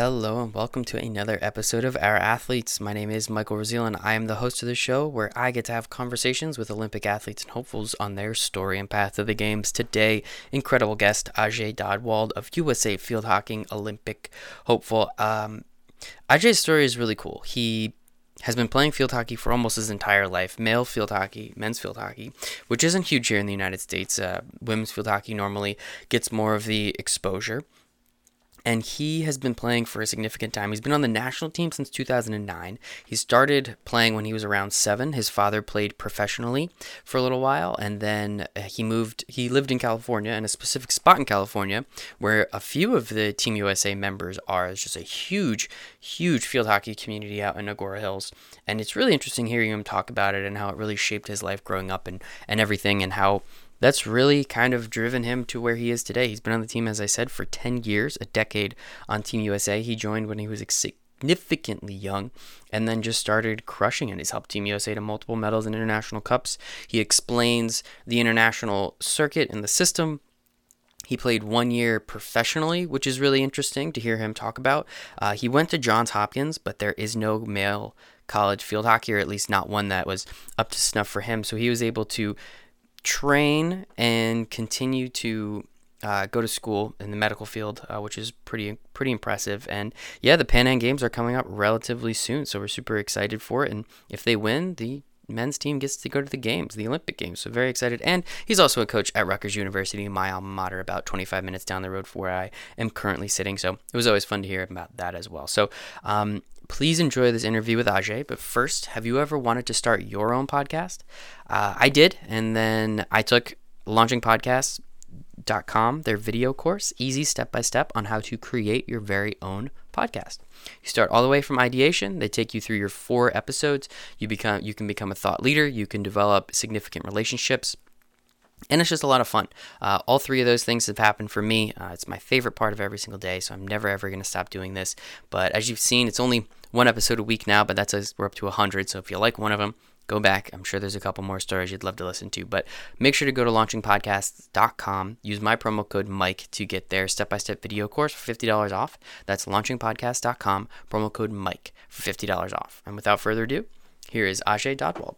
Hello and welcome to another episode of Our Athletes. My name is Michael Razil and I am the host of the show where I get to have conversations with Olympic athletes and hopefuls on their story and path to the games. Today, incredible guest Ajay Dadwal of USA Field Hockey Olympic hopeful. Um, Ajay's story is really cool. He has been playing field hockey for almost his entire life male field hockey, men's field hockey, which isn't huge here in the United States. Uh, women's field hockey normally gets more of the exposure and he has been playing for a significant time. He's been on the national team since 2009. He started playing when he was around seven. His father played professionally for a little while, and then uh, he moved. He lived in California, in a specific spot in California where a few of the Team USA members are. It's just a huge, huge field hockey community out in Agoura Hills, and it's really interesting hearing him talk about it and how it really shaped his life growing up and and everything, and how that's really kind of driven him to where he is today. He's been on the team, as I said, for 10 years, a decade on Team USA. He joined when he was significantly young and then just started crushing it. He's helped Team USA to multiple medals in international cups. He explains the international circuit and the system. He played one year professionally, which is really interesting to hear him talk about. Uh, he went to Johns Hopkins, but there is no male college field hockey, or at least not one that was up to snuff for him. So he was able to train and continue to uh, go to school in the medical field, uh, which is pretty pretty impressive. And yeah, the Pan Am Games are coming up relatively soon, so we're super excited for it. And if they win, the men's team gets to go to the games, the Olympic Games. So very excited. And he's also a coach at Rutgers University, my alma mater, about 25 minutes down the road from where I am currently sitting. So it was always fun to hear about that as well. So um, Please enjoy this interview with Ajay. But first, have you ever wanted to start your own podcast? Uh, I did, and then I took launchingpodcasts.com, their video course, easy step by step on how to create your very own podcast. You start all the way from ideation. They take you through your four episodes. You become you can become a thought leader. You can develop significant relationships and it's just a lot of fun. Uh, all three of those things have happened for me. Uh, it's my favorite part of every single day, so I'm never ever going to stop doing this. But as you've seen, it's only one episode a week now, but that's a, we're up to 100. So if you like one of them, go back. I'm sure there's a couple more stories you'd love to listen to. But make sure to go to launchingpodcasts.com. Use my promo code Mike to get their step by step video course for $50 off. That's launchingpodcast.com, promo code Mike for $50 off. And without further ado, here is Ajay Dadwal.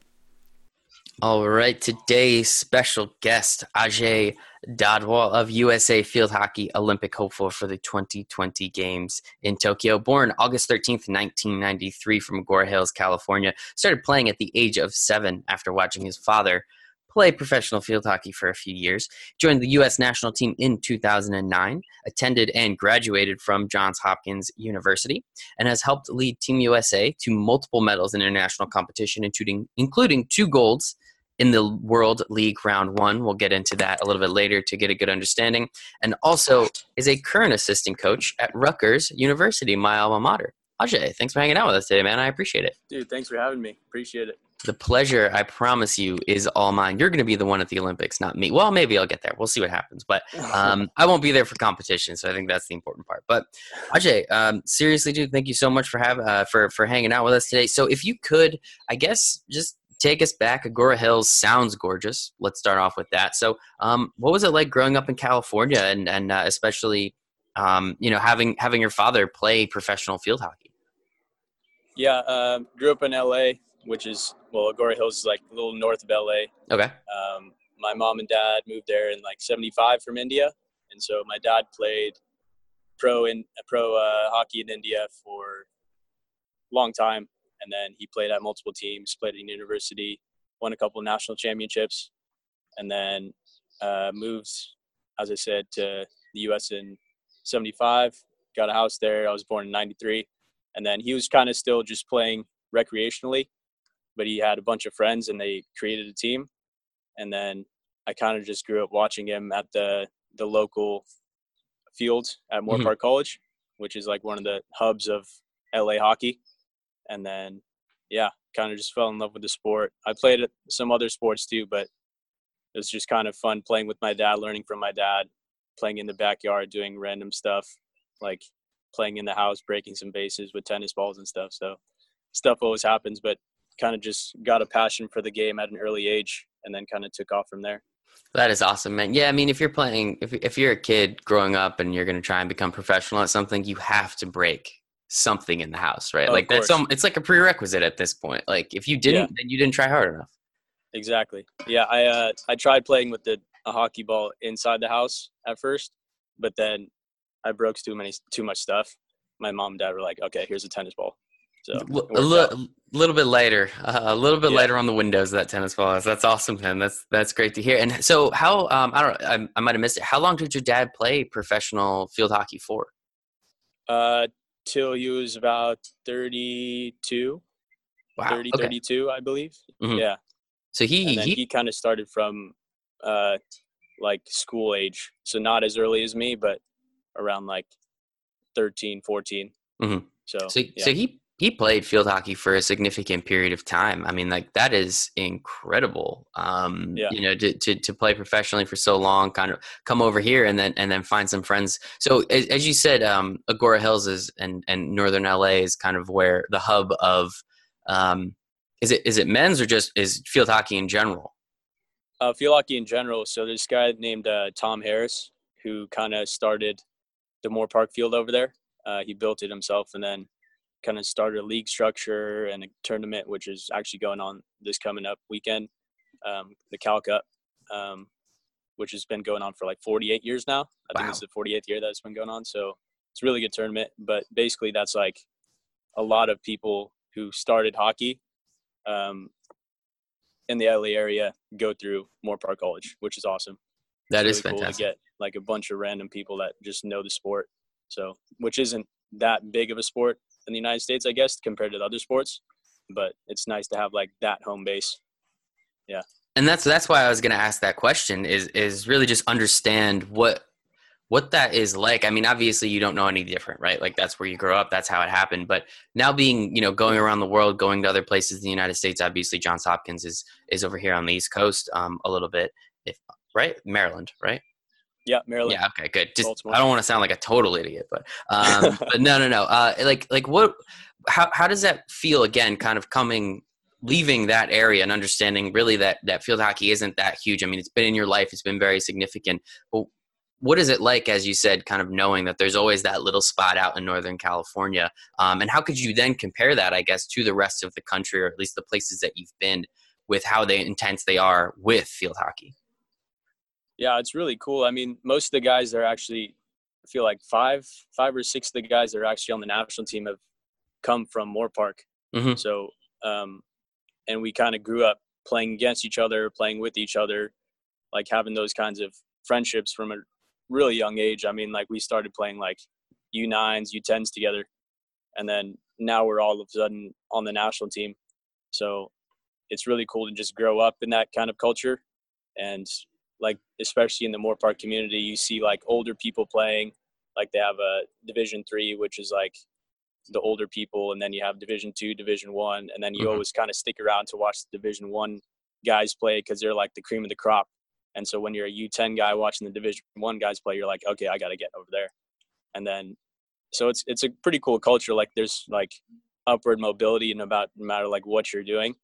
All right, today's special guest, Ajay Dadwal of USA Field Hockey Olympic hopeful for the 2020 Games in Tokyo. Born August 13th, 1993, from Agoura Hills, California. Started playing at the age of seven after watching his father play professional field hockey for a few years. Joined the U.S. national team in 2009, attended and graduated from Johns Hopkins University, and has helped lead Team USA to multiple medals in international competition, including, including two golds in the World League Round One. We'll get into that a little bit later to get a good understanding. And also is a current assistant coach at Rutgers University, my alma mater. Ajay, thanks for hanging out with us today, man. I appreciate it. Dude, thanks for having me. Appreciate it. The pleasure, I promise you, is all mine. You're going to be the one at the Olympics, not me. Well, maybe I'll get there. We'll see what happens. But um, I won't be there for competition, so I think that's the important part. But Ajay, um, seriously, dude, thank you so much for having uh, for for hanging out with us today. So, if you could, I guess, just take us back. Agoura Hills sounds gorgeous. Let's start off with that. So, um, what was it like growing up in California, and and uh, especially, um, you know, having having your father play professional field hockey? Yeah, um, grew up in LA, which is well, Agoura Hills is like a little north of LA. Okay. Um, my mom and dad moved there in like '75 from India, and so my dad played pro in pro uh, hockey in India for a long time and then he played at multiple teams, played at university, won a couple of national championships, and then uh, moved, as I said, to the U.S. in '75. Got a house there. I was born in '93, and then he was kind of still just playing recreationally, but he had a bunch of friends and they created a team, and then I kind of just grew up watching him at the the local field at Moore mm-hmm. Park College, which is like one of the hubs of LA hockey and then yeah, kind of just fell in love with the sport. I played some other sports too, but it was just kind of fun playing with my dad, learning from my dad, playing in the backyard, doing random stuff like playing in the house, breaking some bases with tennis balls and stuff. So stuff always happens, but kind of just got a passion for the game at an early age and then kind of took off from there. That is awesome, man. Yeah, I mean, if you're playing, if if you're a kid growing up and you're going to try and become professional at something, you have to break something in the house, right? Oh, like that's some. It's like a prerequisite at this point. Like if you didn't, then you didn't try hard enough. Exactly. Yeah, I uh, I tried playing with the a hockey ball inside the house at first, but then I broke too many too much stuff. My mom and dad were like, "Okay, here's a tennis ball." So a li- little bit lighter, uh, a little bit Yeah. lighter on the windows of that tennis ball is. That's awesome, man. That's that's great to hear. And so, how um, I don't, I, I might have missed it. How long did your dad play professional field hockey for? uh, till he was about 32, Wow. 30, okay. 32, I believe. Mhm. Yeah, So he he he kind of started from uh, like school age, so not as early as me, but around like 13, 14. Mhm. So, So, yeah. so he he played field hockey for a significant period of time. I mean, like that is incredible. Um, Yeah. You know, to, to to play professionally for so long, kind of come over here and then and then find some friends. So as, as you said, um, Agoura Hills is and and Northern LA is kind of where the hub of. Um, is it is it men's or just is field hockey in general? uh, field hockey in general. So there's this guy named uh, Tom Harris, who kind of started the Moorpark field over there. Uh, he built it himself, and then kind of started a league structure and a tournament, which is actually going on this coming up weekend, um, the Cal Cup, um, which has been going on for like 48 years now. I think it's the 48th year that it's been going on. So it's a really good tournament. But basically, that's like a lot of people who started hockey um, in the LA area go through Moorpark College, which is awesome. That It's is really fantastic. cool to get like a bunch of random people that just know the sport. So, which isn't that big of a sport in the United States, I guess, compared to the other sports. But it's nice to have like that home base. Yeah. And that's that's why I was going to ask that question is is really just understand what what that is like. I mean, obviously you don't know any different, right? Like that's where you grow up, that's how it happened. But now being, you know, going around the world, going to other places in the United States, obviously Johns Hopkins is is over here on the East Coast um, a little bit, if right, Maryland, right? Yeah, Maryland. Yeah. Okay. Good. Just Baltimore. I don't want to sound like a total idiot, but um, but no, no, no. Uh, like like what? How how does that feel again? Kind of coming, leaving that area and understanding really that that field hockey isn't that huge. I mean, it's been in your life. It's been very significant. But what is it like, as you said, kind of knowing that there's always that little spot out in Northern California? Um, and how could you then compare that, I guess, to the rest of the country, or at least the places that you've been, with how they intense they are with field hockey? Yeah, it's really cool. I mean, most of the guys are actually, I feel like five, five or six of the guys that are actually on the national team have come from Moorpark. Mhm. So, um, and we kind of grew up playing against each other, playing with each other, like having those kinds of friendships from a really young age. I mean, like we started playing like U9s, U10s together, and then now we're all of a sudden on the national team. So it's really cool to just grow up in that kind of culture and like especially in the Moorpark community, you see like older people playing. Like they have a Division three, which is like the older people, and then you have Division two, Division one, and then you Mhm. always kind of stick around to watch the Division one guys play because they're like the cream of the crop. And so when you're a U10 guy watching the Division one guys play, you're like, okay, I got to get over there. And then, so it's it's a pretty cool culture. Like there's like upward mobility no about no matter like what you're doing.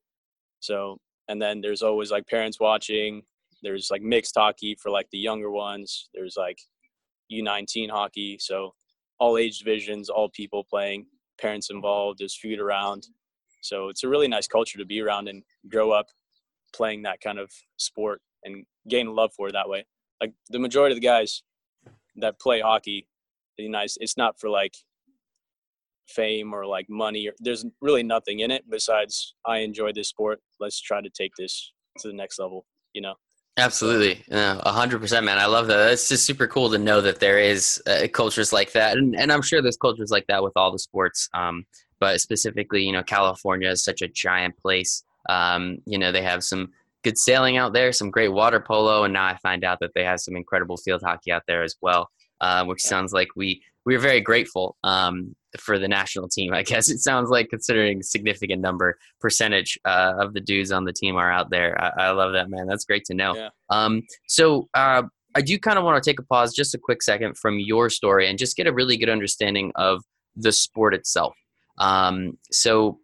So and then there's always like parents watching. There's like mixed hockey for like the younger ones. There's like U19 hockey. So all age divisions, all people playing, parents involved. There's food around. So it's a really nice culture to be around and grow up playing that kind of sport and gain a love for it that way. Like the majority of the guys that play hockey, the nice. It's not for like fame or like money. Or, there's really nothing in it besides I enjoy this sport. Let's try to take this to the next level. You know. Absolutely, a hundred percent, man. I love that. It's just super cool to know that there is uh, cultures like that, and, and I'm sure there's cultures like that with all the sports. Um, but specifically, you know, California is such a giant place. Um, you know, they have some good sailing out there, some great water polo, and now I find out that they have some incredible field hockey out there as well. Uh, which sounds like we we are very grateful um, for the national team. I guess it sounds like considering significant number percentage uh, of the dudes on the team are out there. I, I love that, man. That's great to know. Yeah. Um, so uh, I do kind of want to take a pause just a quick second from your story and just get a really good understanding of the sport itself. Um, so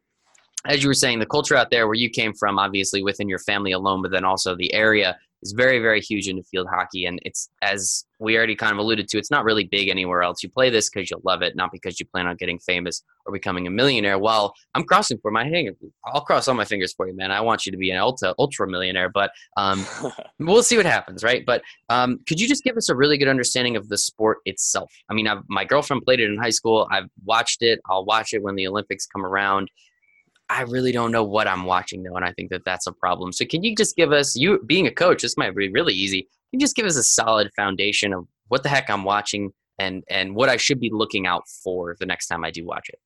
as you were saying, the culture out there where you came from, obviously within your family alone, but then also the area is very, very huge into field hockey. And it's, as we already kind of alluded to, it's not really big anywhere else. You play this because you love it, not because you plan on getting famous or becoming a millionaire. Well, I'm crossing for my hand. I'll cross all my fingers for you, man. I want you to be an ultra, ultra millionaire, but um, we'll see what happens, right? But um, could you just give us a really good understanding of the sport itself? I mean, I've, my girlfriend played it in high school. I've watched it. I'll watch it when the Olympics come around. I really don't know what I'm watching though, and I think that that's a problem. So, can you just give us, you being a coach, this might be really easy. Can you just give us a solid foundation of what the heck I'm watching and and what I should be looking out for the next time I do watch it?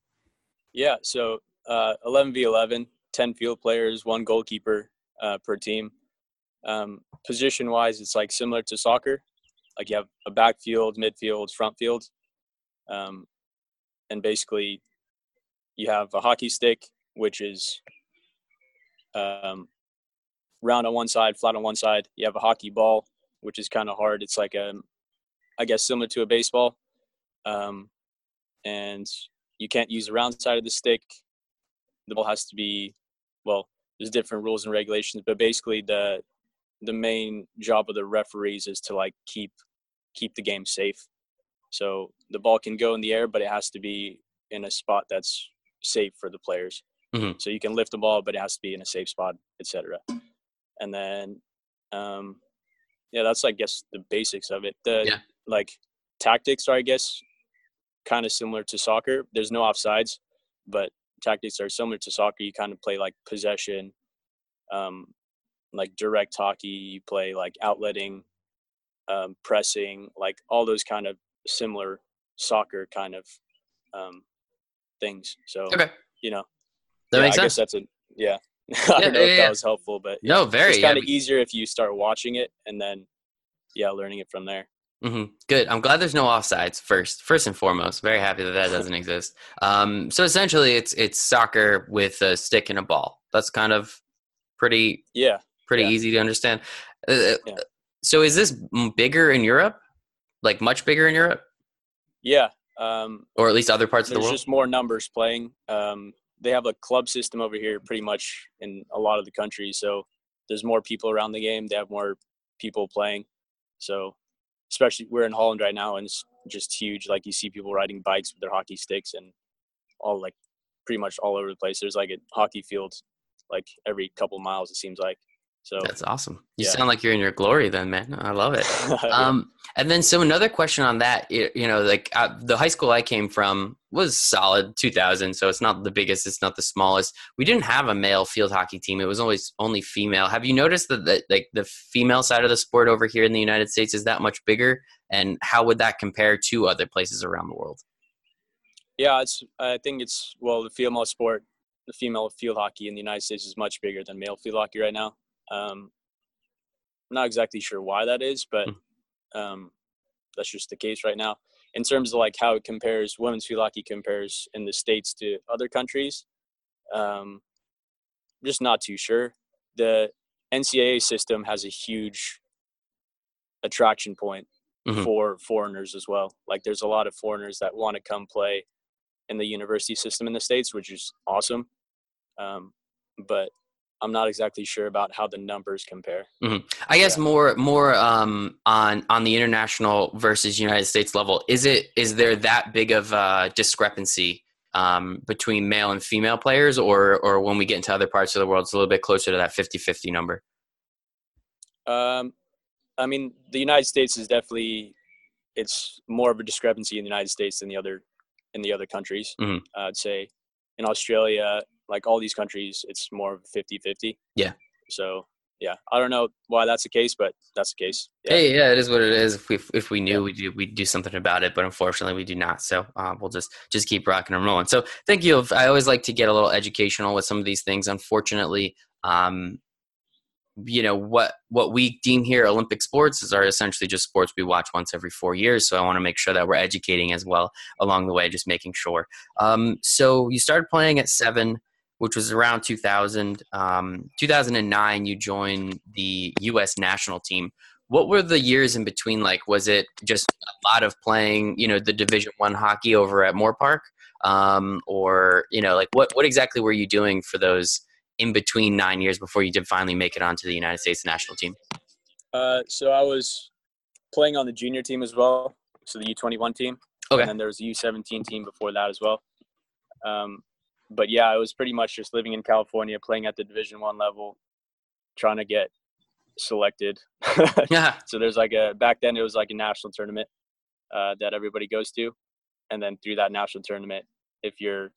Yeah, so uh, 11 v 11, 10 field players, one goalkeeper uh, per team. Um, position wise, it's like similar to soccer. Like you have a backfield, midfield, front field, um, and basically you have a hockey stick which is um, round on one side, flat on one side. You have a hockey ball, which is kind of hard. It's like a, I guess, similar to a baseball. Um, and you can't use the round side of the stick. The ball has to be, well, there's different rules and regulations, but basically the the main job of the referees is to like keep keep the game safe. So the ball can go in the air, but it has to be in a spot that's safe for the players. Mm-hmm. So you can lift the ball, but it has to be in a safe spot, etc. And then, um, yeah, that's I guess the basics of it. The yeah. like tactics are I guess kind of similar to soccer. There's no offsides, but tactics are similar to soccer. You kind of play like possession, um, like direct hockey. You play like outletting, um, pressing, like all those kind of similar soccer kind of um, things. So okay. you know, that yeah, makes I sense. guess that's a yeah. I don't know if that was helpful, but no, very. It's kind of easier if you start watching it and then yeah, learning it from there. Mm-hmm. Good. I'm glad there's no offsides. First, first and foremost, very happy that that doesn't exist. Um, so essentially, it's it's soccer with a stick and a ball. That's kind of pretty yeah pretty yeah. easy to understand. Uh yeah. So is this bigger in Europe? Like much bigger in Europe? Yeah. Um, or at least other parts of the world. There's just more numbers playing. Um, they have a club system over here pretty much in a lot of the countries. So there's more people around the game. They have more people playing. So especially we're in Holland right now and it's just huge. Like you see people riding bikes with their hockey sticks and all like pretty much all over the place. There's like a hockey field like every couple miles it seems like. So that's awesome. You yeah. sound like you're in your glory, then, man. I love it. um, and then, so another question on that, you, know, like uh, the high school I came from was solid 2000, so it's not the biggest, it's not the smallest. We didn't have a male field hockey team; it was always only female. Have you noticed that, the, like the female side of the sport over here in the United States is that much bigger? And how would that compare to other places around the world? Yeah, it's. I think it's well, the female sport, the female field hockey in the United States is much bigger than male field hockey right now. Um, I'm not exactly sure why that is, but hmm. um, that's just the case right now. In terms of like how it compares, women's field hockey compares in the states to other countries, um, just not too sure. The NCAA system has a huge attraction point mm-hmm. for foreigners as well. Like there's a lot of foreigners that want to come play in the university system in the states, which is awesome. Um, but I'm not exactly sure about how the numbers compare. Mm-hmm. I guess yeah. more more um, on on the international versus United States level. Is it is there that big of a discrepancy um, between male and female players, or or when we get into other parts of the world, it's a little bit closer to that 50-50 number? Um, I mean, the United States is definitely it's more of a discrepancy in the United States than the other in the other countries. Mm-hmm. I'd say in Australia like all these countries, it's more of 50 50. Yeah. So, yeah, I don't know why that's the case, but that's the case. Yeah. Hey, yeah, it is what it is. If we if we knew, yeah. we do we do something about it, but unfortunately, we do not. So uh, we'll just just keep rocking and rolling. So thank you. I always like to get a little educational with some of these things. Unfortunately, um, you know what what we deem here Olympic sports is are essentially just sports we watch once every four years. So I want to make sure that we're educating as well along the way, just making sure. Um, so you started playing at seven which was around 2000. Um, 2009, you joined the U.S. national team. What were the years in between like? Was it just a lot of playing, you know, the Division One hockey over at Moorpark, um, or you know, like what what exactly were you doing for those in between nine years before you did finally make it onto the United States national team? Uh, so I was playing on the junior team as well, so the U21 team. Okay. And then there was a U17 team before that as well. Um, but yeah, it was pretty much just living in California, playing at the Division One level, trying to get selected. Yeah. so there's like a back then it was like a national tournament uh, that everybody goes to, and then through that national tournament, if you're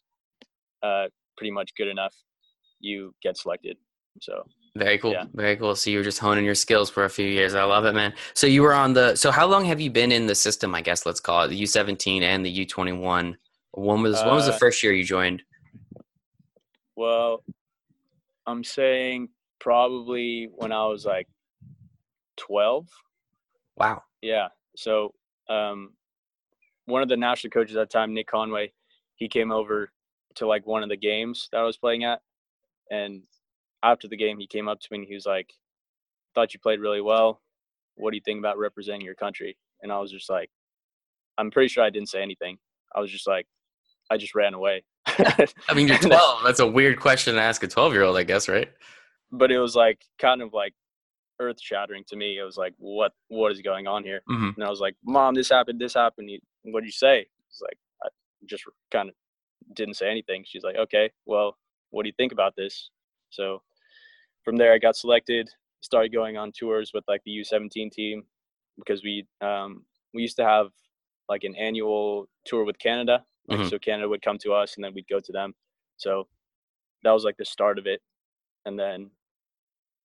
uh, pretty much good enough, you get selected. So Very cool. Yeah. Very cool. So you were just honing your skills for a few years. I love it, man. So you were on the. So how long have you been in the system? I guess let's call it the U seventeen and the U twenty one. When was when was the Uh, first year you joined? Well, I'm saying probably when I was like 12. Wow. Yeah. So, um, one of the national coaches at the time, Nick Conway, he came over to like one of the games that I was playing at. And after the game, he came up to me and he was like, Thought you played really well. What do you think about representing your country? And I was just like, I'm pretty sure I didn't say anything. I was just like, I just ran away. I mean, you're twelve. That's a weird question to ask a twelve year old, I guess, right? but it was like kind of like earth shattering to me. It was like, what what is going on here? hmm And I was like, Mom, this happened, this happened. What did you say? It's like I just kind of didn't say anything. She's like, Okay, well, what do you think about this? So from there, I got selected. Started going on tours with like the U17 team because we um, we used to have like an annual tour with Canada. Like, Mhm. So Canada would come to us, and then we'd go to them. So that was like the start of it, and then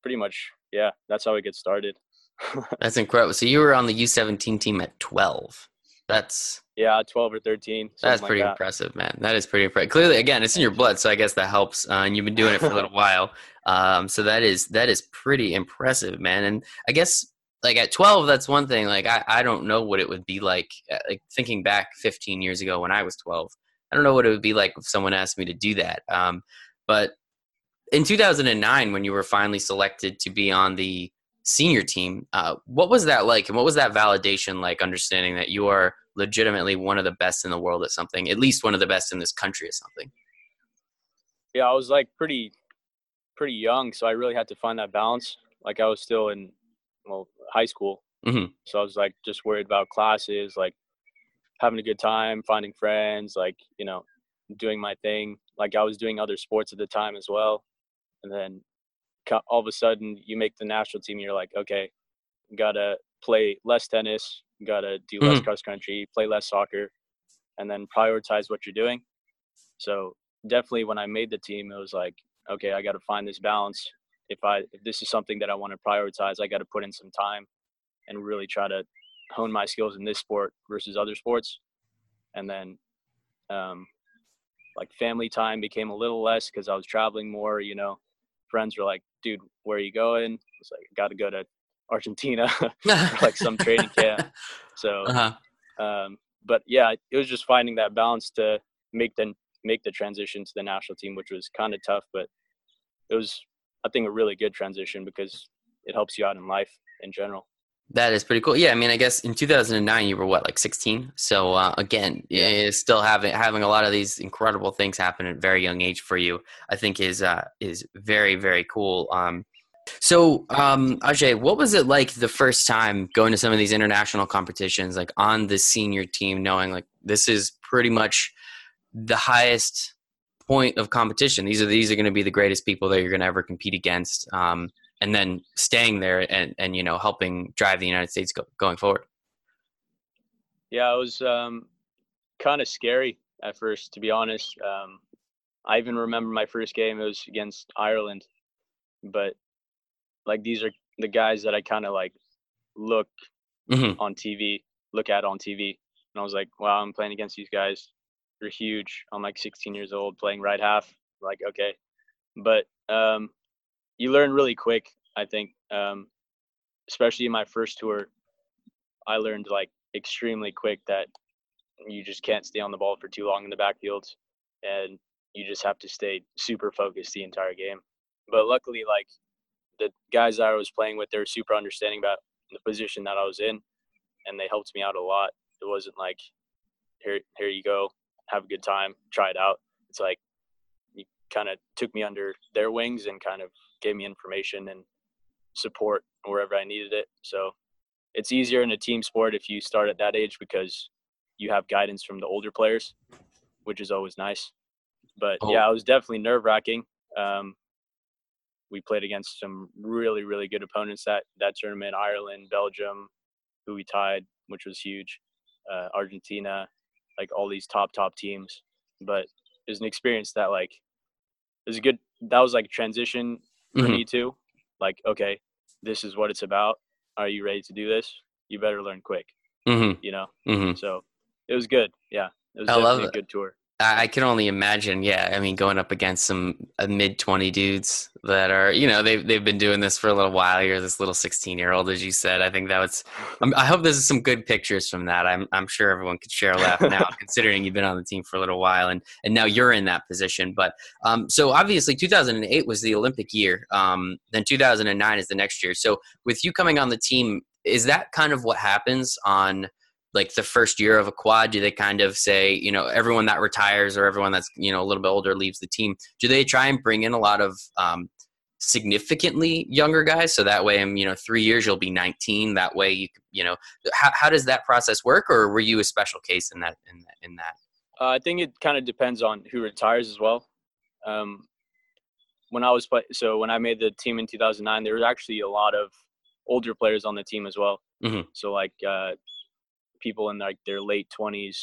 pretty much, yeah, that's how it gets started. That's incredible. So you were on the U seventeen team at twelve. That's yeah, 12 or 13. that's something like pretty that. impressive, man. That is pretty impressive. Clearly, again, it's in your blood, so I guess that helps. Uh, and you've been doing it for a little while, um, so that is that is pretty impressive, man. And I guess like at twelve, that's one thing. Like I, I don't know what it would be like. uh, Like thinking back fifteen years ago when I was twelve, I don't know what it would be like if someone asked me to do that. Um, but in 2009, when you were finally selected to be on the senior team, uh, what was that like, and what was that validation like? Understanding that you are legitimately one of the best in the world at something, at least one of the best in this country at something. yeah, I was like pretty pretty young, so I really had to find that balance. Like I was still in well high school, Mhm. so I was like just worried about classes, like having a good time, finding friends, like you know, doing my thing. Like I was doing other sports at the time as well, and then all of a sudden you make the national team. You're like, okay, gotta play less tennis, gotta do less cross country, play less soccer, and then prioritize what you're doing. So definitely when I made the team, it was like, okay, I got to find this balance. If I if this is something that I want to prioritize, I got to put in some time and really try to hone my skills in this sport versus other sports. And then, um, like family time became a little less because I was traveling more. You know, friends were like, "Dude, where are you going?" It's like, "Got to go to Argentina like some training camp." So uh-huh. um, but yeah, it was just finding that balance to make the make the transition to the national team, which was kind of tough, but it was I think a really good transition because it helps you out in life in general. That is pretty cool. Yeah, I mean, I guess in 2009 you were what, like 16. So uh, again, Yeah. still having having a lot of these incredible things happen at a very young age for you, I think is uh, is very very cool. Um, so um, Ajay, what was it like the first time going to some of these international competitions, like on the senior team, knowing like this is pretty much the highest point of competition. These are these are going to be the greatest people that you're going to ever compete against. Um, and then staying there and, and you know helping drive the United States go, going forward. Yeah, it was um, kind of scary at first, to be honest. Um, I even remember my first game; it was against Ireland, but like these are the guys that I kind of like look hmm on TV, look at on TV. And I was like, wow, I'm playing against these guys. They're huge. I'm like 16 years old playing right half. Like, okay. But um, you learn really quick, I think. Um, especially in my first tour, I learned like extremely quick that you just can't stay on the ball for too long in the backfield. And you just have to stay super focused the entire game. But luckily, like the guys I was playing with, they were super understanding about the position that I was in, and they helped me out a lot. It wasn't like, here, here you go, have a good time, try it out. It's like you kind of took me under their wings and kind of gave me information and support wherever I needed it. So it's easier in a team sport if you start at that age because you have guidance from the older players, which is always nice. But Oh. yeah, it was definitely nerve wracking. Um, we played against some really, really good opponents that that tournament: Ireland, Belgium, who we tied, which was huge, uh, Argentina, like all these top top teams. But it was an experience that like it was a good. That was like transition for Mhm. me too. Like, okay, this is what it's about. Are you ready to do this? You better learn quick. Mm-hmm. You know. Mm-hmm. So it was good. Yeah, it was I love definitely a it. good tour. I can only imagine. Yeah, I mean, going up against some uh, mid twenty dudes that are, you know, they've they've been doing this for a little while. You're this little sixteen year old, as you said. I think that was. I'm, I hope there's some good pictures from that. I'm I'm sure everyone could share a laugh now, considering you've been on the team for a little while, and and now you're in that position. But um, so obviously, 2008 was the Olympic year. Um, then 2009 is the next year. So with you coming on the team, is that kind of what happens on? Like the first year of a quad do they kind of say you know everyone that retires or everyone that's you know a little bit older leaves the team do they try and bring in a lot of um, significantly younger guys so that way in you know three years you'll be 19 that way you you know how, how does that process work or were you a special case in that in that, in that? Uh, I think it kind of depends on who retires as well. Um, when I was play, so when I made the team in 2009, there was actually a lot of older players on the team as well. Mhm. So like uh, people in like their late 20s,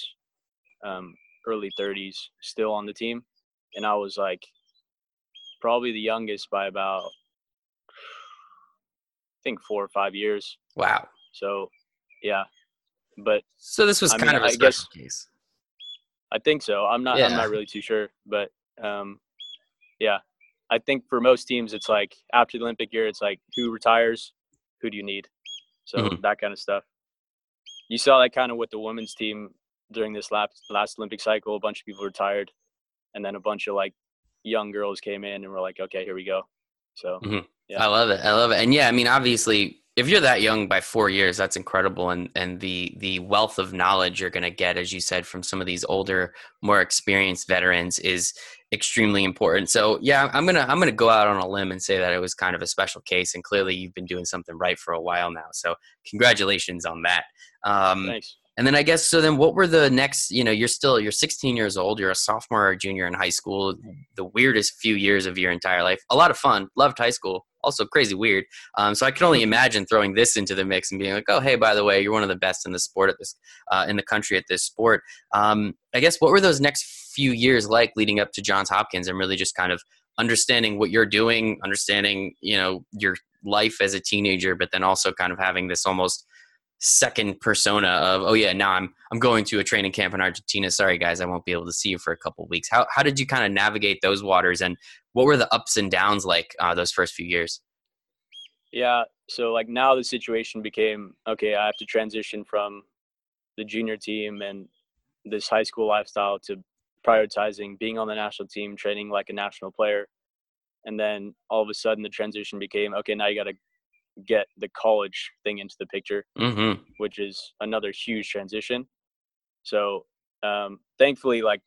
um, early 30s, still on the team, and I was like probably the youngest by about I think four or five years. wow So yeah, but so this was I kind mean, of a I special guess- case I think so. I'm not. I'm not really too sure, but um, yeah, I think for most teams, it's like after the Olympic year, it's like who retires, who do you need, so Mhm. that kind of stuff. You saw that kind of with the women's team during this last last Olympic cycle. A bunch of people retired, and then a bunch of like young girls came in and were like, okay, here we go. So Mhm. Yeah. I love it. I love it. And yeah, I mean, obviously, if you're that young by four years, that's incredible. And and the the wealth of knowledge you're going to get, as you said, from some of these older, more experienced veterans is extremely important. So yeah, I'm gonna I'm gonna go out on a limb and say that it was kind of a special case, and clearly you've been doing something right for a while now. So congratulations on that. Um, thanks. and then I guess so. Then what were the next? You know, you're still you're 16 years old. You're a sophomore or junior in high school. The weirdest few years of your entire life. A lot of fun. Loved high school. Also crazy weird. Um, so I can only imagine throwing this into the mix and being like, oh hey, by the way, you're one of the best in the sport at this uh, in the country at this sport. Um, I guess what were those next few years like leading up to Johns Hopkins and really just kind of understanding what you're doing, understanding you know your life as a teenager, but then also kind of having this almost second persona of oh yeah now i'm i'm going to a training camp in argentina sorry guys i won't be able to see you for a couple weeks how, how did you kind of navigate those waters and what were the ups and downs like uh, those first few years Yeah. So like now the situation became okay. I have to transition from the junior team and this high school lifestyle to prioritizing being on the national team, training like a national player, and then all of a sudden the transition became okay. Now you got to get the college thing into the picture, mm-hmm which is another huge transition. So um, thankfully, like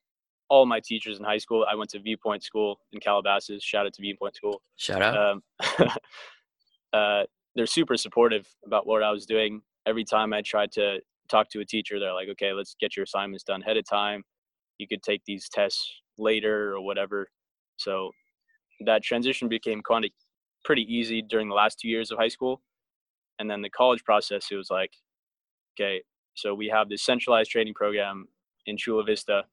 all my teachers in high school, I went to Viewpoint School in Calabasas. Shout out to Viewpoint School shout out um, uh, they're super supportive about what I was doing. Every time I tried to talk to a teacher, they're like, "Okay, let's get your assignments done ahead of time. You could take these tests later or whatever." So that transition became kind of pretty easy during the last two years of high school, and then the college process. It was like, okay, so we have this centralized training program in Chula Vista.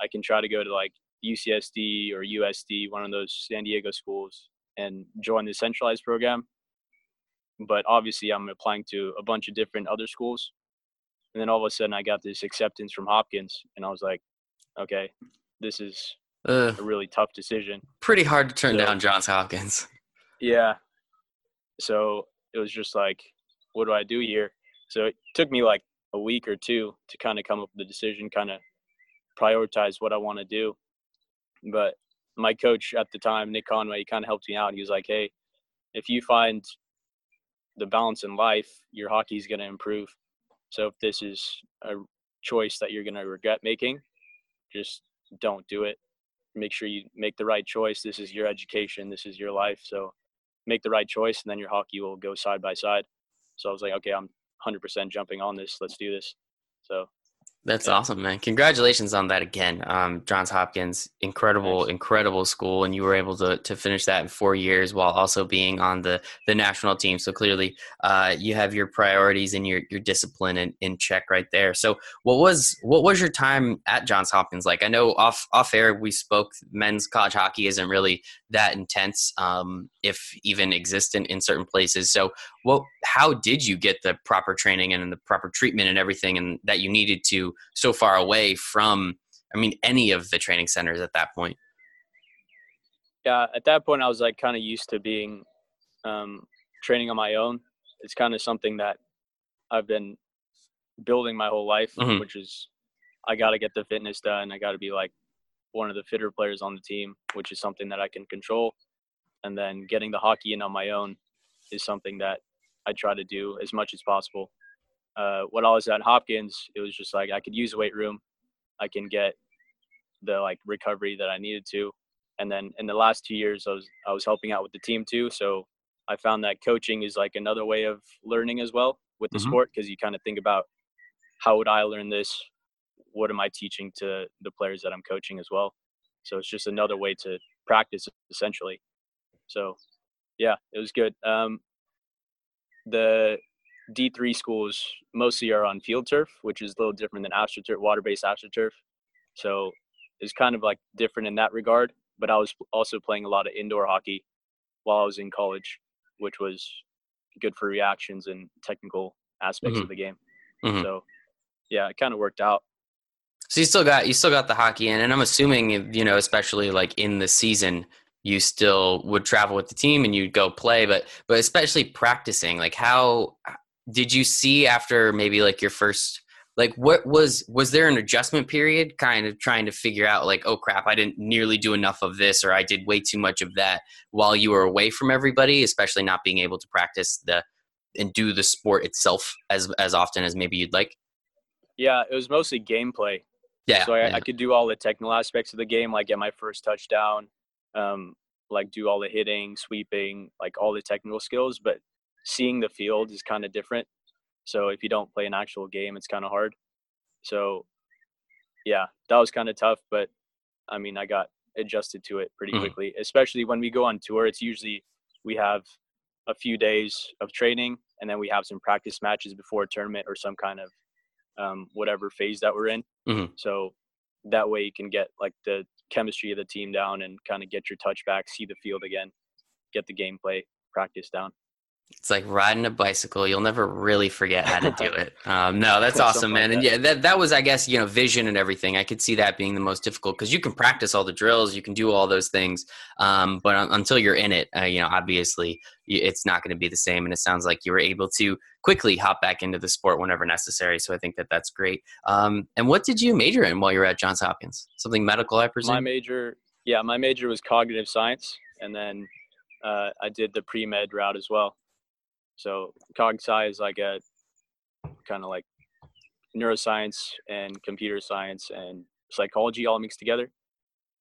I can try to go to like UCSD or USD, one of those San Diego schools, and join the centralized program. But obviously, I'm applying to a bunch of different other schools. And then all of a sudden, I got this acceptance from Hopkins, and I was like, okay, this is uh, a really tough decision. pretty hard to turn So- down johns hopkins Yeah. So it was just like, what do I do here? So it took me like a week or two to kind of come up with the decision, kind of prioritize what I want to do. But my coach at the time, Nick Conway, he kind of helped me out. He was like, hey, if you find the balance in life, your hockey is going to improve. So if this is a choice that you're going to regret making, just don't do it. Make sure you make the right choice. This is your education. This is your life. So make the right choice, and then your hockey will go side by side. So I was like, okay, I'm 100% jumping on this. Let's do this. So that's awesome, man. Congratulations on that again. Um, Johns Hopkins, incredible, Thanks. incredible school, and you were able to to finish that in four years while also being on the the national team. So clearly, uh, you have your priorities and your your discipline in, in check right there. So what was what was your time at Johns Hopkins like? I know off off air we spoke. Men's college hockey isn't really that intense, um, if even existent in certain places. So what? How did you get the proper training and the proper treatment and everything, and that you needed to? So far away from I mean any of the training centers at that point. Yeah, at that point I was like kind of used to being um, training on my own. It's kind of something that I've been building my whole life, mm-hmm. which is I got to get the fitness done. I got to be like one of the fitter players on the team, which is something that I can control. And then getting the hockey in on my own is something that I try to do as much as possible uh, when I was at Hopkins, it was just like I could use weight room, I can get the like recovery that I needed to, and then in the last two years, I was I was helping out with the team too. So I found that coaching is like another way of learning as well with the mm-hmm. sport because you kind of think about how would I learn this? What am I teaching to the players that I'm coaching as well? So it's just another way to practice essentially. So yeah, it was good. Um, the D3 schools mostly are on field turf, which is a little different than astroturf, water-based astroturf. So it's kind of like different in that regard. But I was also playing a lot of indoor hockey while I was in college, which was good for reactions and technical aspects mm-hmm. of the game. Mm-hmm. So yeah, it kind of worked out. So you still got you still got the hockey in, and I'm assuming you know, especially like in the season, you still would travel with the team and you'd go play, but but especially practicing, like how did you see after maybe like your first like what was was there an adjustment period kind of trying to figure out like oh crap i didn't nearly do enough of this or i did way too much of that while you were away from everybody especially not being able to practice the and do the sport itself as as often as maybe you'd like yeah it was mostly gameplay yeah so I, yeah. I could do all the technical aspects of the game like get my first touchdown um like do all the hitting sweeping like all the technical skills but seeing the field is kind of different. So if you don't play an actual game, it's kind of hard. So yeah, that was kind of tough, but I mean, I got adjusted to it pretty mm-hmm. quickly, especially when we go on tour. It's usually we have a few days of training and then we have some practice matches before a tournament or some kind of um, whatever phase that we're in. Mm-hmm. So that way you can get like the chemistry of the team down and kind of get your touch back, see the field again, get the gameplay practice down. It's like riding a bicycle. You'll never really forget how to do it. Um, no, that's awesome, man. And yeah, that that was, I guess, you know, vision and everything. I could see that being the most difficult because you can practice all the drills, you can do all those things, um, but un- until you're in it, uh, you know, obviously, it's not going to be the same. And it sounds like you were able to quickly hop back into the sport whenever necessary. So I think that that's great. Um, and what did you major in while you were at Johns Hopkins? Something medical, I presume. My major, yeah, my major was cognitive science, and then uh, I did the pre med route as well. So cog sci is like a kind of like neuroscience and computer science and psychology all mixed together.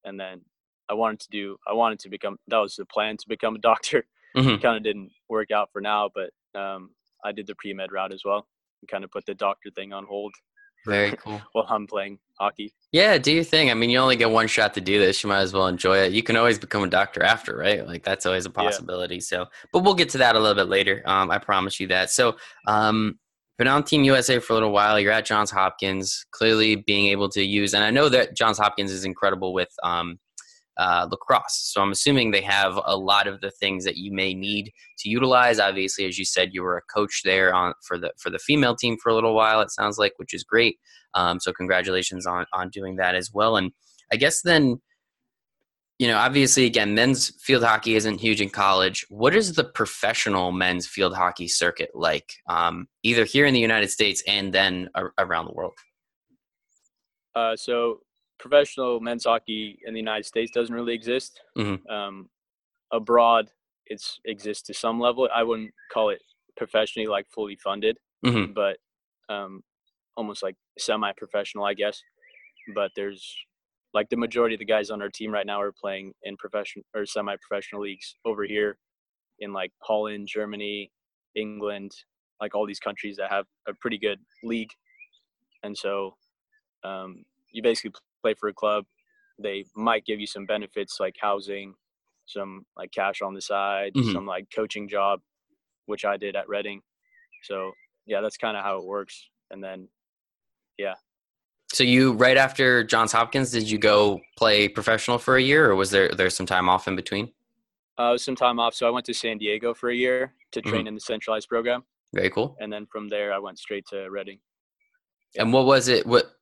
And then I wanted to do I wanted to become that was the plan to become a doctor. Mm-hmm. kind of didn't work out for now, but um, I did the pre med route as well and kind of put the doctor thing on hold very cool. while I'm playing hockey. Yeah, do your thing. I mean, you only get one shot to do this. You might as well enjoy it. You can always become a doctor after, right? Like that's always a possibility. Yeah. So, but we'll get to that a little bit later. Um, I promise you that. So, um, been on Team USA for a little while. You're at Johns Hopkins, clearly being able to use, and I know that Johns Hopkins is incredible with um, uh, lacrosse. So I'm assuming they have a lot of the things that you may need to utilize. Obviously, as you said, you were a coach there on for the for the female team for a little while. It sounds like, which is great. Um, so congratulations on on doing that as well. And I guess then, you know, obviously, again, men's field hockey isn't huge in college. What is the professional men's field hockey circuit like, um, either here in the United States and then around the world? Uh, so professional men's hockey in the United States doesn't really exist. Mm-hmm. Um, abroad, it's exists to some level. I wouldn't call it professionally, like fully funded, mm-hmm. but um, almost like semi-professional, I guess. But there's like the majority of the guys on our team right now are playing in professional or semi-professional leagues over here. in like Holland, Germany, England, like all these countries that have a pretty good league. And so um, you basically play for a club. They might give you some benefits like housing, some like cash on the side, Mhm. some like coaching job, which I did at Reading. So yeah, that's kind of how it works. And then yeah. So you right after Johns Hopkins, did you go play professional for a year, or was there there some time off in between? uh, some time off. So I went to San Diego for a year to Mm-hmm. train in the centralized program, Very cool. and then from there I went straight to Reading. And what was it? What?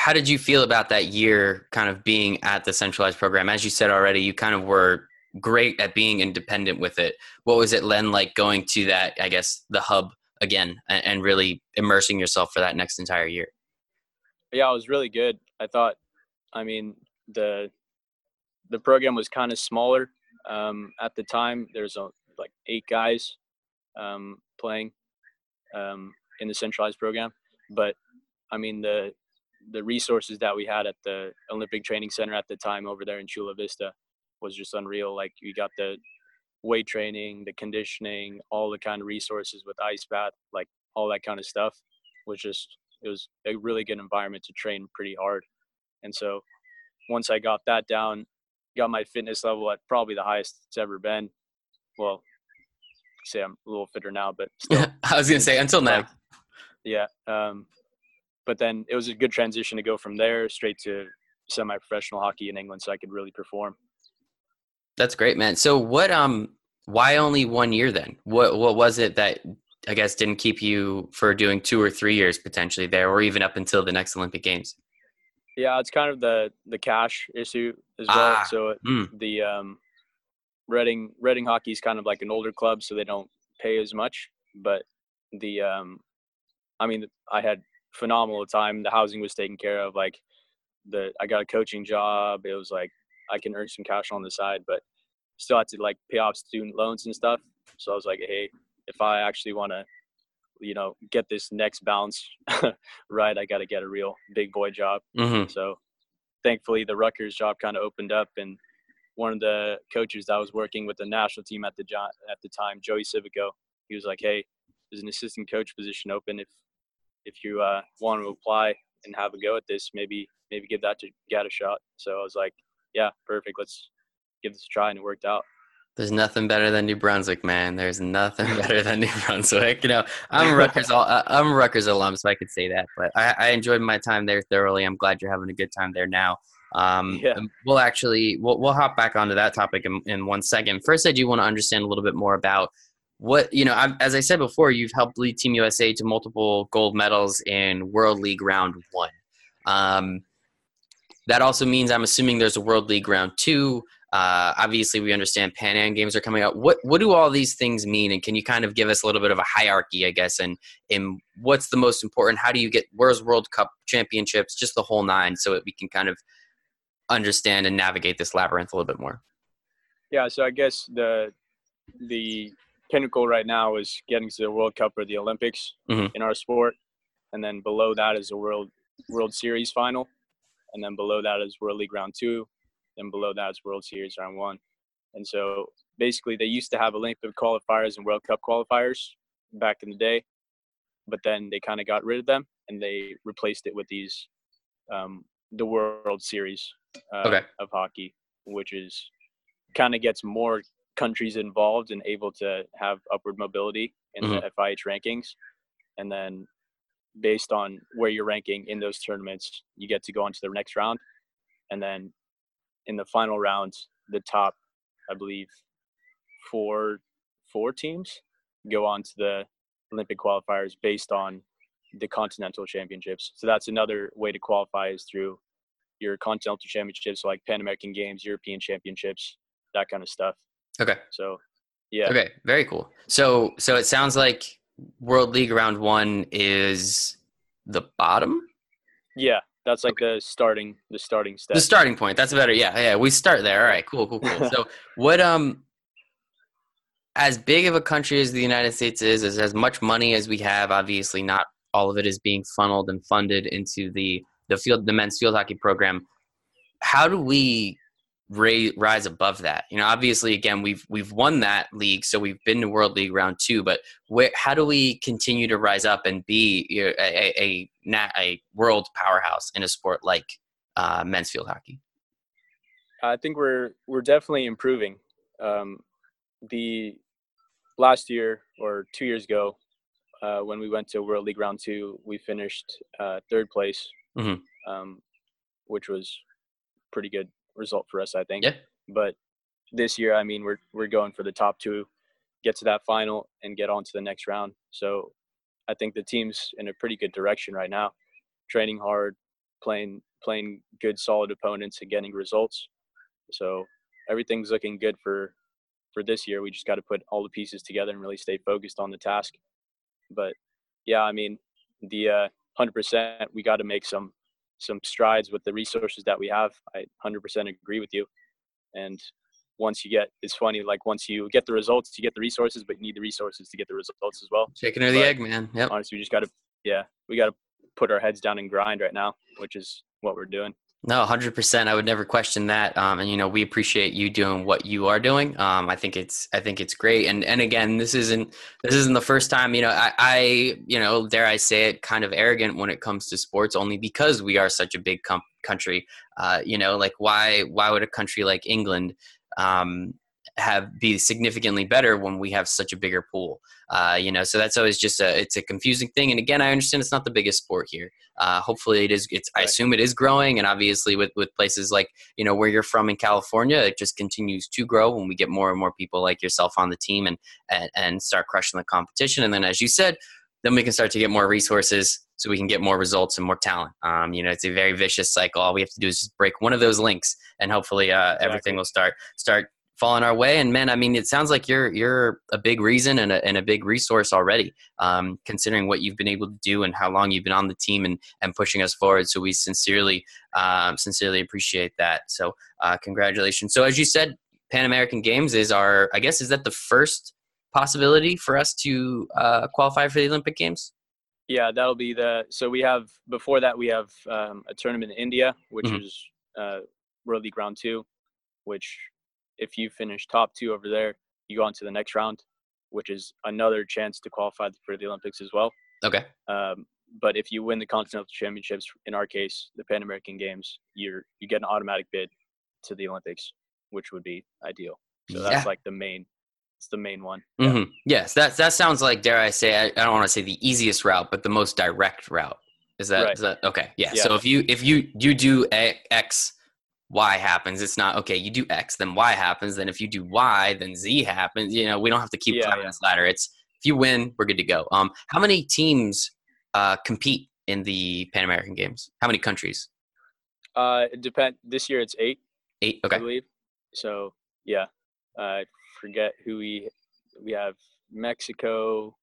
How did you feel about that year, kind of being at the centralized program? As you said already, you kind of were great at being independent with it. What was it then like going to that? I guess the hub again, and, and really immersing yourself for that next entire year. yeah, it was really good. I thought, I mean, the the program was kind of smaller um, at the time. There's like eight guys um, playing um, in the centralized program, but I mean the the resources that we had at the Olympic Training Center at the time over there in Chula Vista was just unreal. Like we got the weight training, the conditioning, all the kind of resources with ice bath, like all that kind of stuff was just it was a really good environment to train pretty hard. And so once I got that down, got my fitness level at probably the highest it's ever been. Well, say I'm a little fitter now, but still, I was gonna say until now. yeah. Um, but then it was a good transition to go from there straight to semi-professional hockey in England, so I could really perform. That's great, man. So what? Um, why only one year then? What What was it that I guess didn't keep you for doing two or three years potentially there, or even up until the next Olympic Games? Yeah, it's kind of the the cash issue as well. Ah, so mm. the um, Reading Reading hockey is kind of like an older club, so they don't pay as much. But the um, I mean, I had phenomenal time. The housing was taken care of. Like the I got a coaching job. It was like I can earn some cash on the side, but still had to like pay off student loans and stuff. So I was like, hey, if I actually want to, you know, get this next bounce right, I got to get a real big boy job. hmm So thankfully, the Rutgers job kind of opened up, and one of the coaches that was working with the national team at the jo- at the time, Joey Civico, he was like, "Hey, there's an assistant coach position open. If if you uh, want to apply and have a go at this, maybe maybe give that to get a shot." So I was like, "Yeah, perfect. Let's give this a try," and it worked out. There's nothing better than New Brunswick, man. There's nothing better than New Brunswick. You know, I'm a Rutgers. uh, I'm a Rutgers alum, so I could say that. But I, I enjoyed my time there thoroughly. I'm glad you're having a good time there now. Um, Yeah. We'll actually we'll we'll hop back onto that topic in, in one second. First, I do want to understand a little bit more about what you know. i as I said before, you've helped lead Team USA to multiple gold medals in World League Round One. Um, that also means I'm assuming there's a World League Round Two. Uh, obviously, we understand Pan Am games are coming out. What what do all these things mean? And can you kind of give us a little bit of a hierarchy, I guess, and and what's the most important? How do you get where's World Cup championships, just the whole nine, so that we can kind of understand and navigate this labyrinth a little bit more. Yeah, so I guess the the pinnacle right now is getting to the World Cup or the Olympics Mhm. in our sport, and then below that is the World World Series final, and then below that is World League Round Two, and below that is World Series Round One, and so basically they used to have Olympic qualifiers and World Cup qualifiers back in the day, but then they kind of got rid of them and they replaced it with these um, the World Series uh, Okay. of hockey, which is kind of gets more countries involved and able to have upward mobility in the mm-hmm. FIH rankings. And then based on where you're ranking in those tournaments, you get to go on to the next round. And then in the final round, the top, I believe, four four teams go on to the Olympic qualifiers based on the continental championships. So that's another way to qualify is through your continental championships like Pan American Games, European Championships, that kind of stuff. Okay. So, yeah, Okay. Very cool. So so it sounds like World League round one is the bottom, yeah, that's like the starting the starting step. the starting point. That's better. Yeah. Yeah. We start there. All right. Cool. Cool. Cool. so what um. As big of a country as the United States is, as as much money as we have, obviously not all of it is being funneled and funded into the the field the men's field hockey program. How do we ra- rise above that? You know, obviously, again, we've we've won that league, so we've been to World League round two. But where, how do we continue to rise up and be a, a, a, a world powerhouse in a sport like uh, men's field hockey? I think we're we're definitely improving. Um, the last year or two years ago, uh, when we went to World League round two, we finished uh, third place, Mhm. um, which was pretty good result for us, I think. Yeah. But this year, I mean, we're we're going for the top two, get to that final, and get on to the next round. So I think the team's in a pretty good direction right now, training hard, playing playing good, solid opponents, and getting results. So everything's looking good for for this year. We just got to put all the pieces together and really stay focused on the task. But yeah, I mean, the uh, hundred percent, we got to make some some strides with the resources that we have. I hundred percent agree with you. And once you get, it's funny, like once you get the results, you get the resources, but you need the resources to get the results as well. Chicken or the But- egg, man. Yep. Honestly, we just got to, yeah, we got to put our heads down and grind right now, which is what we're doing. No, hundred percent. I would never question that. Um, and you know, we appreciate you doing what you are doing. Um, I think it's, I think it's great. And and again, this isn't, this isn't the first time. You know, I, I, you know, dare I say it, kind of arrogant when it comes to sports, only because we are such a big com- country. Uh, you know, like why, why would a country like England, um, have be significantly better when we have such a bigger pool? Uh, you know, so that's always just a, it's a confusing thing. And again, I understand it's not the biggest sport here. Uh, hopefully it is. It's. I assume it is growing, and obviously with with places like you know where you're from in California, it just continues to grow when we get more and more people like yourself on the team and and, and start crushing the competition. And then, as you said, then we can start to get more resources so we can get more results and more talent. Um, you know, it's a very vicious cycle. All we have to do is just break one of those links, and hopefully uh, everything will start start falling our way. And man, I mean, it sounds like you're you're a big reason and a, and a big resource already, um, considering what you've been able to do and how long you've been on the team and and pushing us forward. So we sincerely um, sincerely appreciate that. So uh, congratulations. So as you said, Pan American Games is our I guess is that the first possibility for us to uh, qualify for the Olympic Games? Yeah, that'll be the. So we have before that we have um, a tournament in India, which Mhm. is uh, World League Round Two, which if you finish top two over there, you go on to the next round, which is another chance to qualify for the Olympics as well. Okay. Um, but if you win the continental championships, in our case, the Pan American Games, you're you get an automatic bid to the Olympics, which would be ideal. So Yeah. that's like the main. It's the main one. hmm Yes, that that sounds like dare I say I, I don't want to say the easiest route, but the most direct route. Is that Right. is that okay? Yeah. Yeah. So if you if you you do a- X, Y happens. It's not okay. You do X, then Y happens. Then if you do Y, then Z happens. You know, we don't have to keep Yeah, climbing yeah. this ladder. It's if you win, we're good to go. Um, how many teams uh compete in the Pan American Games? How many countries? Uh, it depend. This year it's eight. Eight. I Okay. believe. So yeah, I forget who we we have Mexico,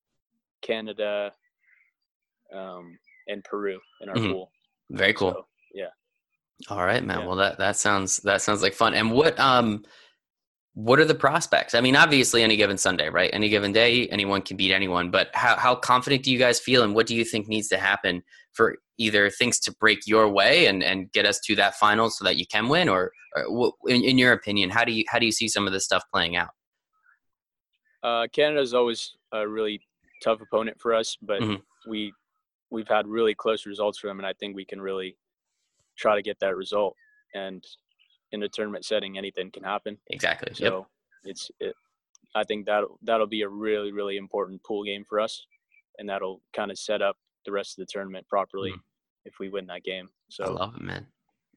Canada, um, and Peru in our Mhm. pool. Very cool. So, yeah. All right, man. Yeah. Well, that that sounds that sounds like fun. And what um what are the prospects? I mean, obviously any given Sunday, right? Any given day, anyone can beat anyone, but how how confident do you guys feel and what do you think needs to happen for either things to break your way and and get us to that final so that you can win or, or what, in, in your opinion, how do you how do you see some of this stuff playing out? Uh, Canada is always a really tough opponent for us, but Mhm. we we've had really close results for them, and I think we can really try to get that result. And in a tournament setting, anything can happen. Exactly. So yep. it's it, I think that that'll be a really really important pool game for us, and that'll kind of set up the rest of the tournament properly Mhm. if we win that game. So I love it, man.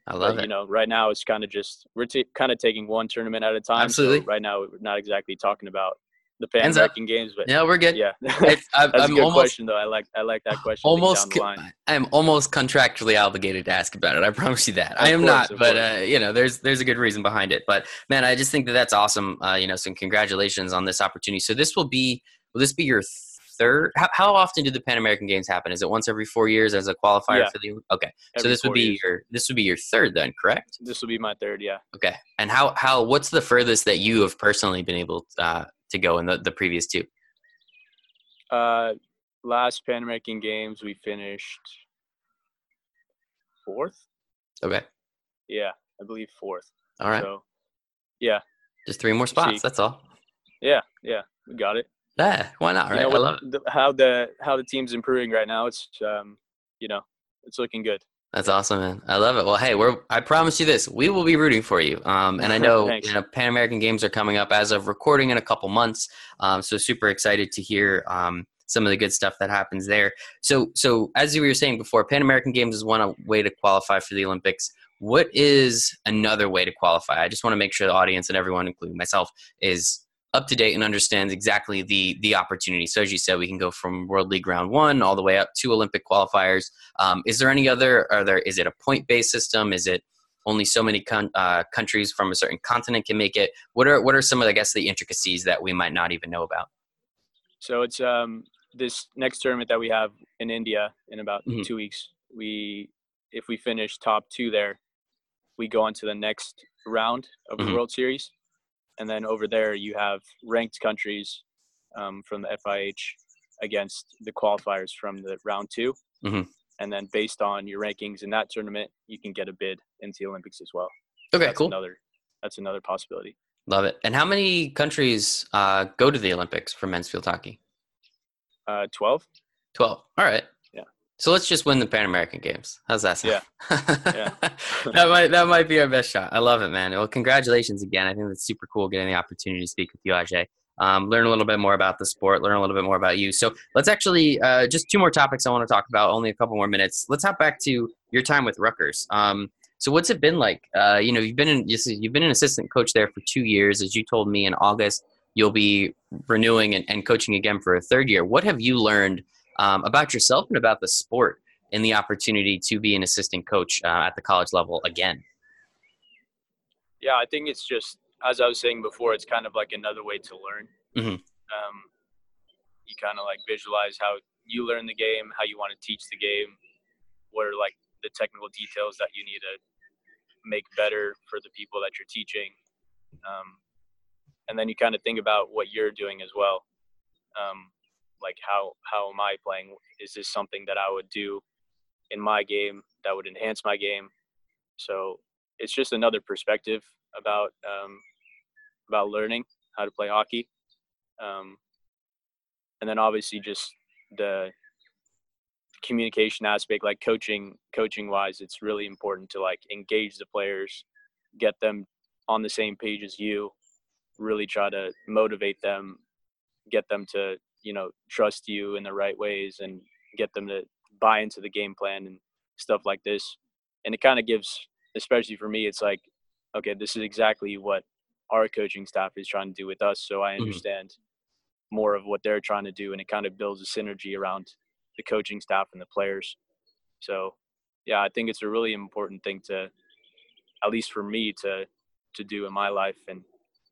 I but, love you know, right now it's kind of just we're t- kind of taking one tournament at a time. so Absolutely. right now we're not exactly talking about the Pan. American Games, but Yeah, we're good. yeah, It's, I, that's a I'm good almost question though. I like I like that question. almost down the con- line. I am almost contractually obligated to ask about it. I promise you that. I am course, not, but uh, you know, there's there's a good reason behind it. But man, I just think that that's awesome. Uh, you know, so congratulations on this opportunity. So this will be will this be your third? How, how often do the Pan American Games happen? Is it once every four years as a qualifier Yeah. for the? Okay, so this would be years. your this would be your third then, correct? This would be my third. Yeah. Okay, and how how what's the furthest that you have personally been able uh, to go in the the previous two? Uh, last Pan American Games we finished fourth. Okay, Yeah, I believe fourth. all right. So Yeah. Just three more spots. That's all. Yeah, yeah, we got it. Yeah, why not? You Right? know I love the, how the how the team's improving right now. It's um, you know, it's looking good. That's awesome, man. I love it. Well, hey, we're I promise you this: we will be rooting for you. Um, and I know you know Pan American Games are coming up as of recording in a couple months. Um, so super excited to hear um, some of the good stuff that happens there. So, so as you were saying before, Pan American Games is one way to qualify for the Olympics. What is another way to qualify? I just want to make sure the audience and everyone, including myself, is up to date and understands exactly the the opportunity. So as you said, we can go from World League Round One all the way up to Olympic qualifiers. Um, is there any other? Are there? Is it a point based system? Is it only so many con- uh, countries from a certain continent can make it? What are what are some of I guess the intricacies that we might not even know about? So it's um this next tournament that we have in India in about Mhm. two weeks. We if we finish top two there, we go on to the next round of Mhm. the World Series, and then over there you have ranked countries um, from the FIH against the qualifiers from the round 2 Mhm. and then based on your rankings in that tournament, you can get a bid into the Olympics as well. Okay, that's cool, Another that's another possibility. love it. And how many countries uh, go to the Olympics for men's field hockey? Uh, Twelve. Twelve. All right. Yeah. So let's just win the Pan American Games. How's that sound? Yeah. that might that might be our best shot. I love it, man. Well, congratulations again. I think that's super cool getting the opportunity to speak with you, Ajay. Um, learn a little bit more about the sport, learn a little bit more about you. So let's actually uh, just two more topics I want to talk about. Only a couple more minutes. Let's hop back to your time with Rutgers. Um, so what's it been like? Uh, you know, you've been in you've been an assistant coach there for two years. As you told me in August, you'll be renewing and, and coaching again for a third year. What have you learned um, about yourself and about the sport and the opportunity to be an assistant coach uh, at the college level again? Yeah, I think it's just as I was saying before, it's kind of like another way to learn. Mhm. Um, you kind of like visualize how you learn the game, how you want to teach the game, what are like the technical details that you need to make better for the people that you're teaching, um, and then you kind of think about what you're doing as well. Um, like how how am I playing? Is this something that I would do in my game that would enhance my game? So it's just another perspective about um, about learning how to play hockey, um, and then obviously just the communication aspect, like coaching coaching wise, it's really important to like engage the players, get them on the same page as you, really try to motivate them, get them to you know trust you in the right ways, and get them to buy into the game plan and stuff like this. And it kind of gives, especially for me, it's like, okay, this is exactly what our coaching staff is trying to do with us. So I Mhm. understand more of what they're trying to do, and it kind of builds a synergy around the coaching staff and the players. So, yeah, I think it's a really important thing to, at least for me, to to do in my life and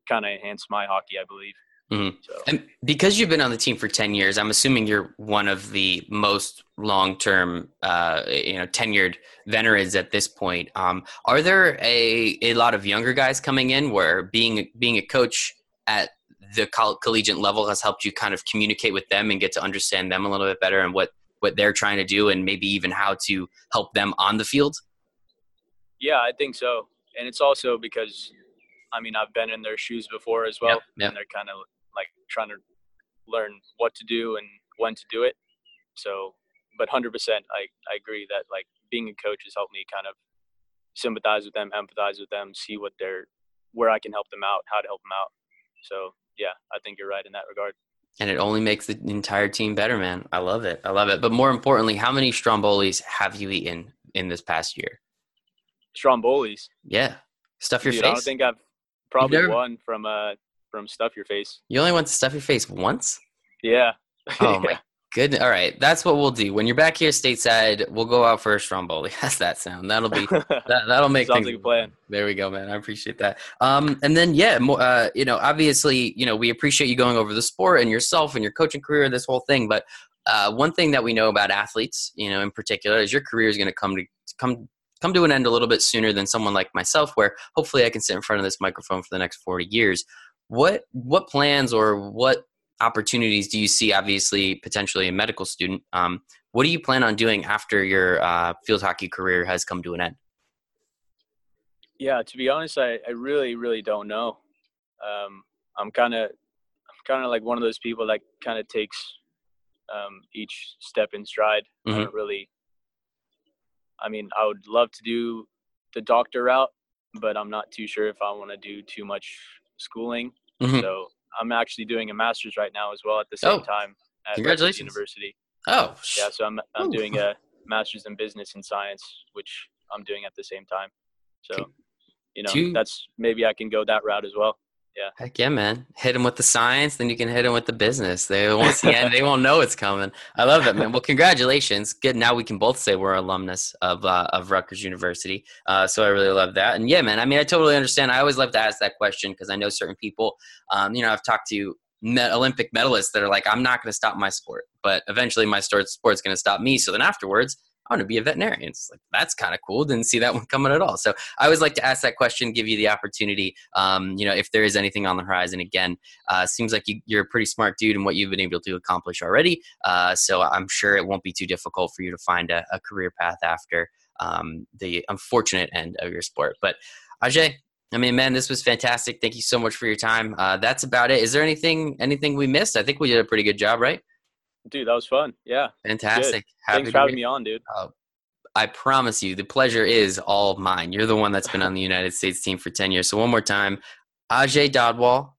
kind of enhance my hockey. I believe. Mhm. So And because you've been on the team for 10 years, I'm assuming you're one of the most long term, uh, you know, tenured veterans at this point. Um, are there a, a lot of younger guys coming in where being, being a coach at the coll- collegiate level has helped you kind of communicate with them and get to understand them a little bit better and what, what they're trying to do and maybe even how to help them on the field? yeah, I think so. And it's also because, I mean, I've been in their shoes before as well, yeah. and they're kind of like trying to learn what to do and when to do it. So, but hundred percent, I I agree that like being a coach has helped me kind of sympathize with them, empathize with them, see what they're where I can help them out, how to help them out. So yeah, I think you're right in that regard. And it only makes the entire team better, man. I love it. I love it. But more importantly, how many Strombolis have you eaten in this past year? Strombolis. Yeah. Stuff your Dude, I don't think I've probably never- won from uh from stuff your face. You only went to stuff your face once? Yeah. Oh my goodness. All right. That's what we'll do. When you're back here stateside, we'll go out for a Stromboli. How's that sound? That'll be that, that'll make Sounds things like a plan. There we go, man. I appreciate that. Um, and then yeah, more, uh, you know, obviously, you know, we appreciate you going over the sport and yourself and your coaching career, this whole thing. But uh, one thing that we know about athletes, you know, in particular, is your career is going to come to come come to an end a little bit sooner than someone like myself, where hopefully I can sit in front of this microphone for the next forty years. What what plans or what opportunities do you see? Obviously, potentially a medical student. Um, what do you plan on doing after your uh, field hockey career has come to an end? Yeah, to be honest, I, I really, really don't know. Um, I'm kind of, I'm kind of like one of those people that kind of takes um, each step in stride. Mm-hmm. I don't really. I mean, I would love to do the doctor route, but I'm not too sure if I want to do too much schooling. Mm-hmm. So I'm actually doing a master's right now as well at the same oh, time at congratulations. University. Oh, yeah. So I'm I'm Ooh. doing a master's in business and science, which I'm doing at the same time. So, you know, Two. that's maybe I can go that route as well. Yeah. Heck yeah, man. Hit them with the science, then you can hit them with the business. They won't see it, they won't know it's coming. I love that, man. Well, congratulations. Good. Now we can both say we're alumnus of uh, of Rutgers University. Uh, so I really love that. And yeah, man. I mean, I totally understand. I always love to ask that question because I know certain people. Um, you know, I've talked to Olympic medalists that are like, I'm not going to stop my sport, but eventually my sport's going to stop me. So then afterwards, I want to be a veterinarian. It's like that's kind of cool. Didn't see that one coming at all. So I always like to ask that question, give you the opportunity. Um, you know, if there is anything on the horizon. Again, uh, seems like you, are a pretty smart dude and what you've been able to accomplish already. Uh, so I'm sure it won't be too difficult for you to find a, a career path after um, the unfortunate end of your sport. But Ajay, I mean, man, this was fantastic. Thank you so much for your time. Uh, that's about it. Is there anything anything we missed? I think we did a pretty good job, right? Dude, that was fun. Yeah. Fantastic. Thanks for having me on, dude. Uh, I promise you, the pleasure is all mine. You're the one that's been on the United States team for 10 years. So, one more time Ajay Dhadwal.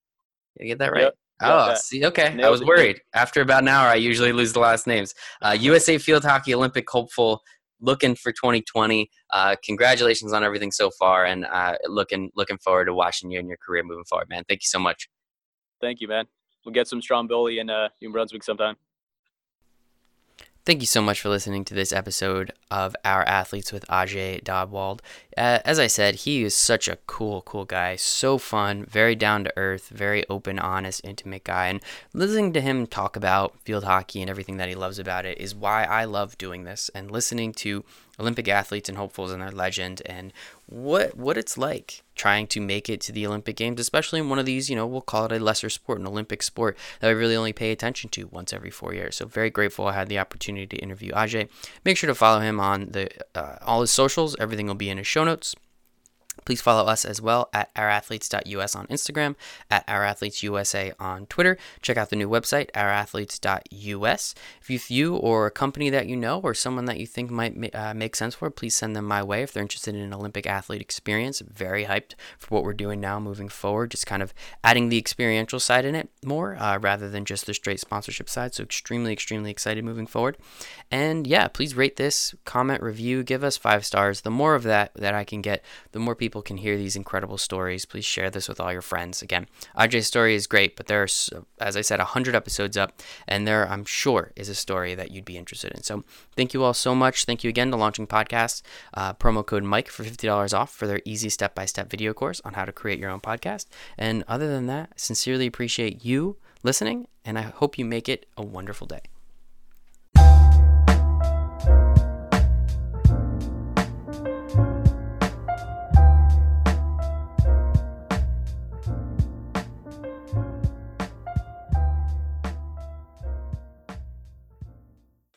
Did I get that right? Yep. Oh, see, okay. Nailed I was worried. It. After about an hour, I usually lose the last names. Uh, USA Field Hockey Olympic hopeful, looking for 2020. Uh, congratulations on everything so far, and uh, looking looking forward to watching you and your career moving forward, man. Thank you so much. Thank you, man. We'll get some Stromboli in uh, New Brunswick sometime. Thank you so much for listening to this episode of Our Athletes with Ajay Dhadwal. Uh, as I said, he is such a cool, cool guy. So fun, very down to earth, very open, honest, intimate guy. And listening to him talk about field hockey and everything that he loves about it is why I love doing this. And listening to Olympic athletes and hopefuls and their legend and what what it's like trying to make it to the Olympic Games, especially in one of these, you know, we'll call it a lesser sport, an Olympic sport that we really only pay attention to once every four years. So very grateful I had the opportunity to interview Ajay. Make sure to follow him on the uh, all his socials. Everything will be in his show notes. Please follow us as well at ourathletes.us on Instagram, at ourathletesusa on Twitter. Check out the new website, ourathletes.us. If you or a company that you know or someone that you think might uh, make sense for, please send them my way if they're interested in an Olympic athlete experience. Very hyped for what we're doing now moving forward, just kind of adding the experiential side in it more uh, rather than just the straight sponsorship side. So, extremely, extremely excited moving forward. And yeah, please rate this, comment, review, give us five stars. The more of that that I can get, the more people people can hear these incredible stories, please share this with all your friends. Again, Ajay's story is great, but there are, as I said, 100 episodes up, and there, I'm sure, is a story that you'd be interested in. So thank you all so much. Thank you again to Launching Podcasts. Uh, promo code Mike for $50 off for their easy step by step video course on how to create your own podcast. And other than that, sincerely appreciate you listening, and I hope you make it a wonderful day.